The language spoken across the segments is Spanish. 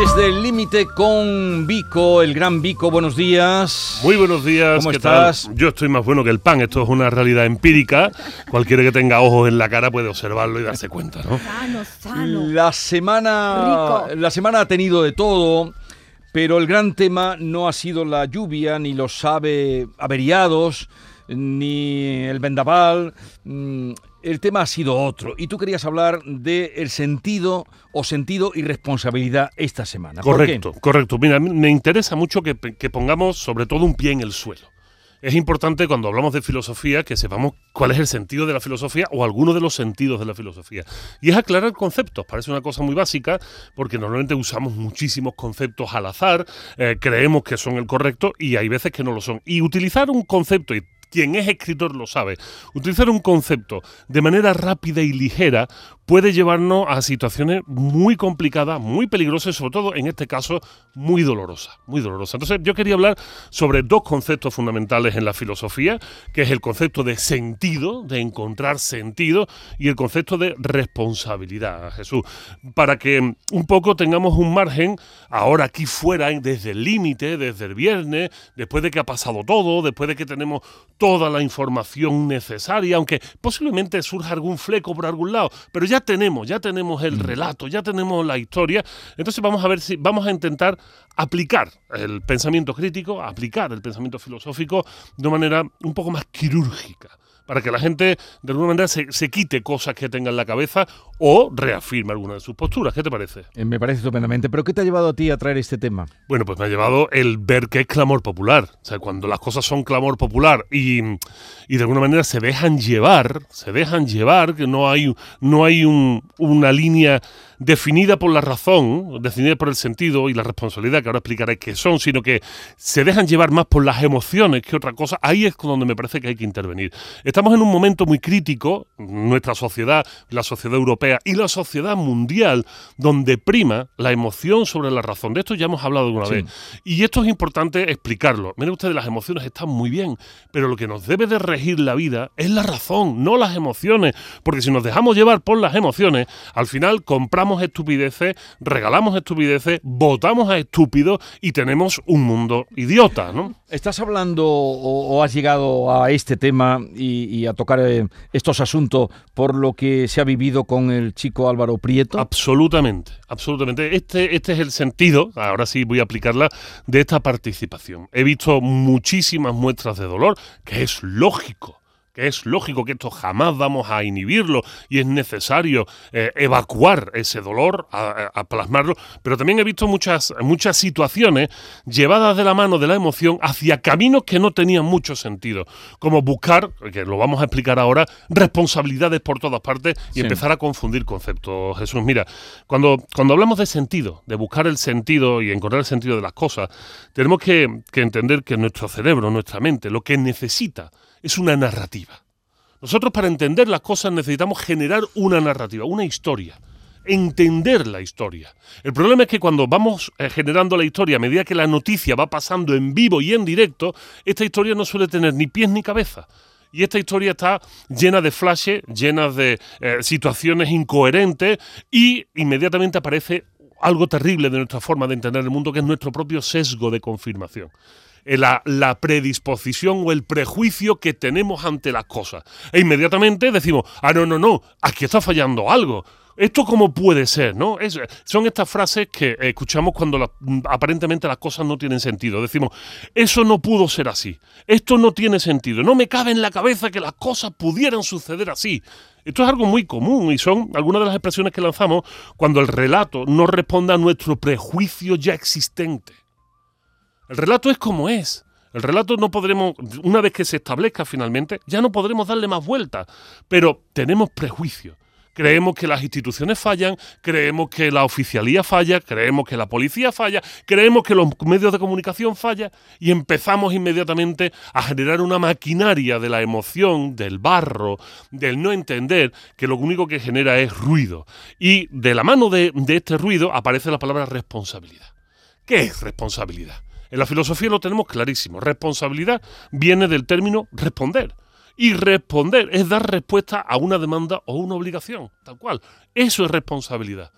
Desde el límite con Vico, el gran Vico, buenos días. Muy buenos días. ¿Cómo ¿qué estás? tal? Yo estoy más bueno que el pan. Esto es una realidad empírica. Cualquiera que tenga ojos en la cara puede observarlo y darse cuenta, ¿no? Sano, sano. La semana, Rico. la semana ha tenido de todo, pero el gran tema no ha sido la lluvia, ni los ave averiados, ni el vendaval. El tema ha sido otro. Y tú querías hablar del sentido o sentido y responsabilidad esta semana. Correcto, correcto. Mira, me interesa mucho que, que pongamos sobre todo un pie en el suelo. Es importante cuando hablamos de filosofía que sepamos cuál es el sentido de la filosofía o alguno de los sentidos de la filosofía. Y es aclarar conceptos. Parece una cosa muy básica porque normalmente usamos muchísimos conceptos al azar, eh, creemos que son el correcto y hay veces que no lo son. Y utilizar un concepto y quien es escritor lo sabe. Utilizar un concepto de manera rápida y ligera puede llevarnos a situaciones muy complicadas, muy peligrosas sobre todo en este caso muy dolorosas, muy dolorosas. Entonces yo quería hablar sobre dos conceptos fundamentales en la filosofía, que es el concepto de sentido, de encontrar sentido, y el concepto de responsabilidad, Jesús, para que un poco tengamos un margen ahora aquí fuera, desde el límite, desde el viernes, después de que ha pasado todo, después de que tenemos toda la información necesaria, aunque posiblemente surja algún fleco por algún lado, pero ya tenemos, ya tenemos el relato, ya tenemos la historia, entonces vamos a ver si vamos a intentar aplicar el pensamiento crítico, aplicar el pensamiento filosófico de una manera un poco más quirúrgica para que la gente de alguna manera se, se quite cosas que tenga en la cabeza o reafirme alguna de sus posturas. ¿Qué te parece? Eh, Me parece estupendamente. ¿Pero qué te ha llevado a ti a traer este tema? Bueno, pues me ha llevado el ver que es clamor popular. O sea, cuando las cosas son clamor popular y, y de alguna manera se dejan llevar, se dejan llevar, que no hay, no hay un- una línea definida por la razón, definida por el sentido y la responsabilidad, que ahora explicaré qué son, sino que se dejan llevar más por las emociones que otra cosa, ahí es donde me parece que hay que intervenir. Estamos en un momento muy crítico, nuestra sociedad, la sociedad europea y la sociedad mundial, donde prima la emoción sobre la razón. De esto ya hemos hablado alguna Sí. vez. Y esto es importante explicarlo. Miren ustedes, las emociones están muy bien, pero lo que nos debe de regir la vida es la razón, no las emociones. Porque si nos dejamos llevar por las emociones, al final compramos estupideces, regalamos estupideces, votamos a estúpidos y tenemos un mundo idiota, ¿no? ¿Estás hablando o, o has llegado a este tema y, y a tocar eh, estos asuntos por lo que se ha vivido con el chico Álvaro Prieto? Absolutamente, absolutamente. Este, este es el sentido, ahora sí voy a aplicarla, de esta participación. He visto muchísimas muestras de dolor, que es lógico. Que es lógico que esto jamás vamos a inhibirlo y es necesario eh, evacuar ese dolor, a, plasmarlo, pero también he visto muchas, muchas situaciones llevadas de la mano de la emoción hacia caminos que no tenían mucho sentido, como buscar, que lo vamos a explicar ahora, responsabilidades por todas partes y Sí. empezar a confundir conceptos. Jesús, mira, cuando, cuando hablamos de sentido, de buscar el sentido y encontrar el sentido de las cosas, tenemos que, que entender que nuestro cerebro, nuestra mente, lo que necesita es una narrativa. Nosotros para entender las cosas necesitamos generar una narrativa, una historia. Entender la historia. El problema es que cuando vamos eh, generando la historia a medida que la noticia va pasando en vivo y en directo, esta historia no suele tener ni pies ni cabeza. Y esta historia está llena de flashes, llena de eh, situaciones incoherentes y inmediatamente aparece algo terrible de nuestra forma de entender el mundo, que es nuestro propio sesgo de confirmación. Eh, La, predisposición o el prejuicio que tenemos ante las cosas. E inmediatamente decimos, ah, no, no, no, aquí está fallando algo. ¿Esto cómo puede ser? ¿no? Es- son estas frases que escuchamos cuando la- aparentemente las cosas no tienen sentido. Decimos, eso no pudo ser así. Esto no tiene sentido. No me cabe en la cabeza que las cosas pudieran suceder así. Esto es algo muy común y son algunas de las expresiones que lanzamos cuando el relato no responde a nuestro prejuicio ya existente. El relato es como es. El relato no podremos, una vez que se establezca finalmente, ya no podremos darle más vueltas. Pero tenemos prejuicios creemos que las instituciones fallan, creemos que la oficialía falla, creemos que la policía falla, creemos que los medios de comunicación fallan y empezamos inmediatamente a generar una maquinaria de la emoción, del barro, del no entender, que lo único que genera es ruido. Y de la mano de, de este ruido aparece la palabra responsabilidad. ¿Qué es responsabilidad? En la filosofía lo tenemos clarísimo. Responsabilidad viene del término responder. Y responder es dar respuesta a una demanda o una obligación, tal cual. Eso es responsabilidad.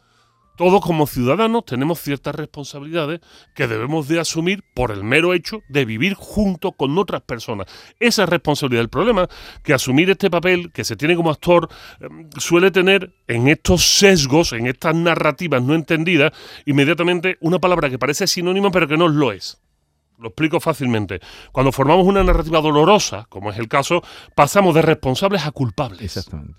Todos como ciudadanos tenemos ciertas responsabilidades que debemos de asumir por el mero hecho de vivir junto con otras personas. Esa es responsabilidad. El problema que asumir este papel que se tiene como actor em, suele tener en estos sesgos, en estas narrativas no entendidas, inmediatamente una palabra que parece sinónimo pero que no lo es. Lo explico fácilmente. Cuando formamos una narrativa dolorosa, como es el caso, pasamos de responsables a culpables. Exactamente.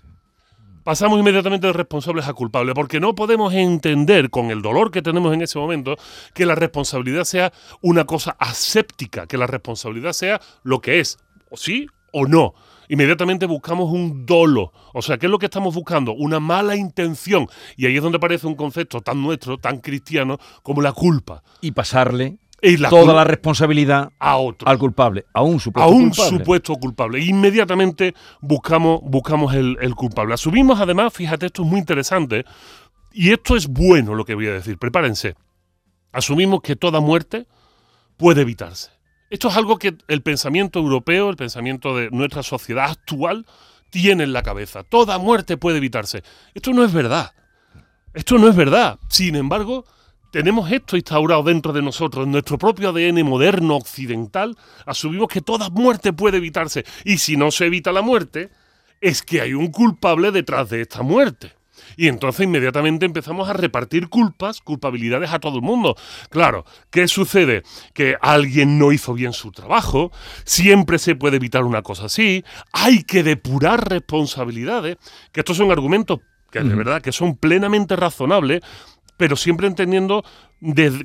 Pasamos inmediatamente de responsables a culpables, porque no podemos entender con el dolor que tenemos en ese momento que la responsabilidad sea una cosa aséptica, que la responsabilidad sea lo que es, o sí o no. Inmediatamente buscamos un dolo. O sea, ¿qué es lo que estamos buscando? Una mala intención. Y ahí es donde aparece un concepto tan nuestro, tan cristiano, como la culpa. Y pasarle Y la toda la responsabilidad a otro. al culpable, a un supuesto a un culpable. supuesto culpable. Inmediatamente buscamos, buscamos el, el culpable. Asumimos además, fíjate, esto es muy interesante, y esto es bueno lo que voy a decir, prepárense. Asumimos que toda muerte puede evitarse. Esto es algo que el pensamiento europeo, el pensamiento de nuestra sociedad actual, tiene en la cabeza. Toda muerte puede evitarse. Esto no es verdad. Esto no es verdad. Sin embargo, tenemos esto instaurado dentro de nosotros, en nuestro propio ADN moderno occidental, asumimos que toda muerte puede evitarse. Y si no se evita la muerte, es que hay un culpable detrás de esta muerte. Y entonces inmediatamente empezamos a repartir culpas, culpabilidades a todo el mundo. Claro, ¿qué sucede? Que alguien no hizo bien su trabajo, siempre se puede evitar una cosa así, hay que depurar responsabilidades, que estos son argumentos que de verdad que son plenamente razonables, pero siempre entendiendo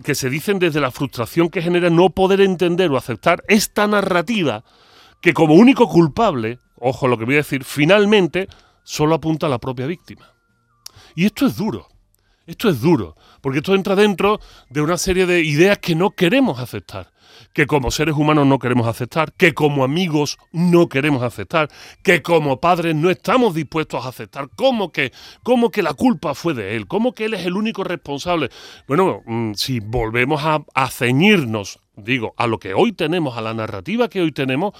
que se dicen desde la frustración que genera no poder entender o aceptar esta narrativa que como único culpable, ojo lo que voy a decir, finalmente solo apunta a la propia víctima. Y esto es duro, esto es duro, porque esto entra dentro de una serie de ideas que no queremos aceptar, que como seres humanos no queremos aceptar, que como amigos no queremos aceptar, que como padres no estamos dispuestos a aceptar, como que, que la culpa fue de él, como que él es el único responsable. Bueno, mm, si volvemos a, ceñirnos, digo, a lo que hoy tenemos, a la narrativa que hoy tenemos,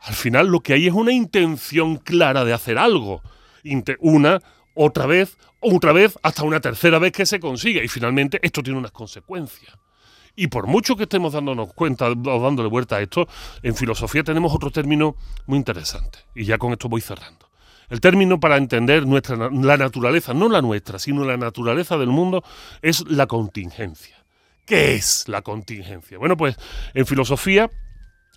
al final lo que hay es una intención clara de hacer algo. Una, otra vez, otra vez, hasta una tercera vez que se consigue. Y finalmente esto tiene unas consecuencias. Y por mucho que estemos dándonos cuenta o dándole vuelta a esto, en filosofía tenemos otro término muy interesante. Y ya con esto voy cerrando. El término para entender nuestra, la naturaleza, no la nuestra, sino la naturaleza del mundo, es la contingencia. ¿Qué es la contingencia? Bueno, pues en filosofía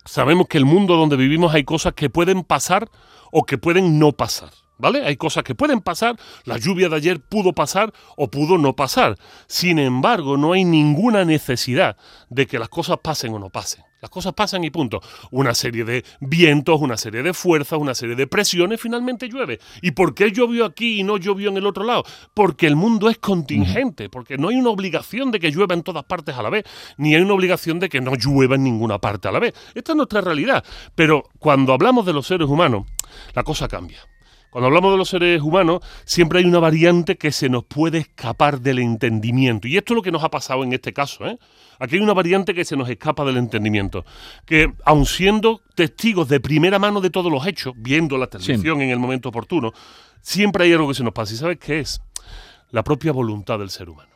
sabemos que el mundo donde vivimos hay cosas que pueden pasar o que pueden no pasar. ¿Vale? Hay cosas que pueden pasar, la lluvia de ayer pudo pasar o pudo no pasar. Sin embargo, no hay ninguna necesidad de que las cosas pasen o no pasen. Las cosas pasan y punto. Una serie de vientos, una serie de fuerzas, una serie de presiones, finalmente llueve. ¿Y por qué llovió aquí y no llovió en el otro lado? Porque el mundo es contingente, porque no hay una obligación de que llueva en todas partes a la vez, ni hay una obligación de que no llueva en ninguna parte a la vez. Esta es nuestra realidad. Pero cuando hablamos de los seres humanos, la cosa cambia. Cuando hablamos de los seres humanos, siempre hay una variante que se nos puede escapar del entendimiento. Y esto es lo que nos ha pasado en este caso. ¿eh? Aquí hay una variante que se nos escapa del entendimiento. Que aun siendo testigos de primera mano de todos los hechos, viendo la televisión en el momento oportuno, siempre hay algo que se nos pasa. ¿Y sabes qué es? La propia voluntad del ser humano.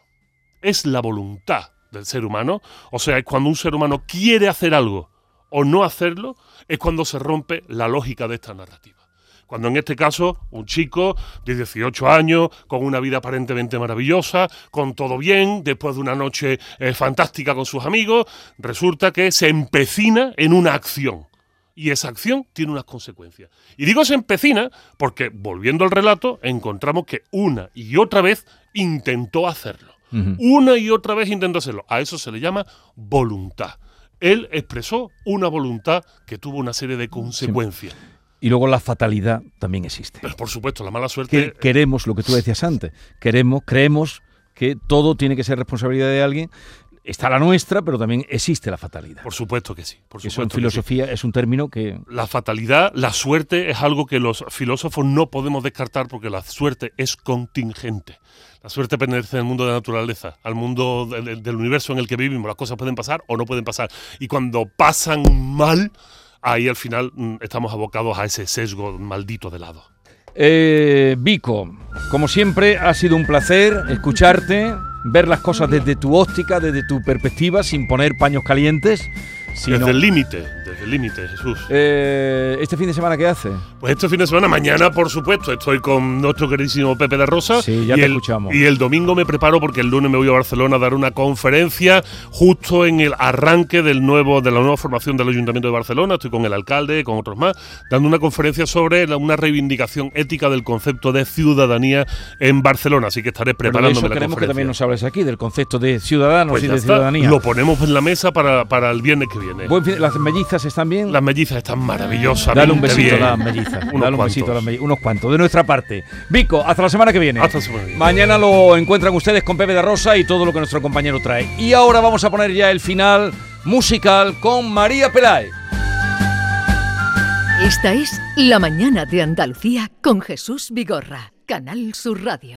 Es la voluntad del ser humano. O sea, es cuando un ser humano quiere hacer algo o no hacerlo, es cuando se rompe la lógica de esta narrativa. Cuando en este caso un chico de 18 años, con una vida aparentemente maravillosa, con todo bien, después de una noche eh, fantástica con sus amigos, resulta que se empecina en una acción. Y esa acción tiene unas consecuencias. Y digo se empecina porque, volviendo al relato, encontramos que una y otra vez intentó hacerlo. Una y otra vez intentó hacerlo. A eso se le llama voluntad. Él expresó una voluntad que tuvo una serie de consecuencias. Y luego la fatalidad también existe. Pero por supuesto, la mala suerte. Que queremos lo que tú decías antes. Queremos, creemos que todo tiene que ser responsabilidad de alguien. Está la nuestra, pero también existe la fatalidad. Por supuesto que sí. Por Eso en sí. filosofía es un término que La fatalidad, la suerte es algo que los filósofos no podemos descartar porque la suerte es contingente. La suerte pertenece al mundo de la naturaleza, al mundo del universo en el que vivimos. Las cosas pueden pasar o no pueden pasar. Y cuando pasan mal, ahí al final mm, estamos abocados a ese sesgo maldito de lado. Eh, Vico, como siempre, ha sido un placer escucharte, ver las cosas desde tu óptica, desde tu perspectiva, sin poner paños calientes. sino- Desde el límite, el límite, Jesús. Eh, ¿Este fin de semana qué hace? Pues este fin de semana, mañana, por supuesto, estoy con nuestro queridísimo Pepe de Rosa. Sí, ya y te el, escuchamos. Y el domingo me preparo porque el lunes me voy a Barcelona a dar una conferencia justo en el arranque del nuevo, de la nueva formación del Ayuntamiento de Barcelona. Estoy con el alcalde, con otros más, dando una conferencia sobre la- una reivindicación ética del concepto de ciudadanía en Barcelona. Así que estaré Pero de preparándome eso la queremos que también nos hables aquí, del concepto de ciudadanos Pues y de está. ciudadanía. Lo ponemos en la mesa para, para el viernes que viene. Buen fin- ¿Las mellizas están bien? Las mellizas están maravillosas. Dale un besito a las mellizas. Unos Dale un cuantos. besito a las mellizas. Unos cuantos, de nuestra parte. Vico, hasta la semana que viene. Hasta la semana que viene. Mañana lo encuentran ustedes con Pepe de Rosa y todo lo que nuestro compañero trae. Y ahora vamos a poner ya el final musical con María Peláez. Esta es La mañana de Andalucía con Jesús Vigorra, Canal Sur Radio.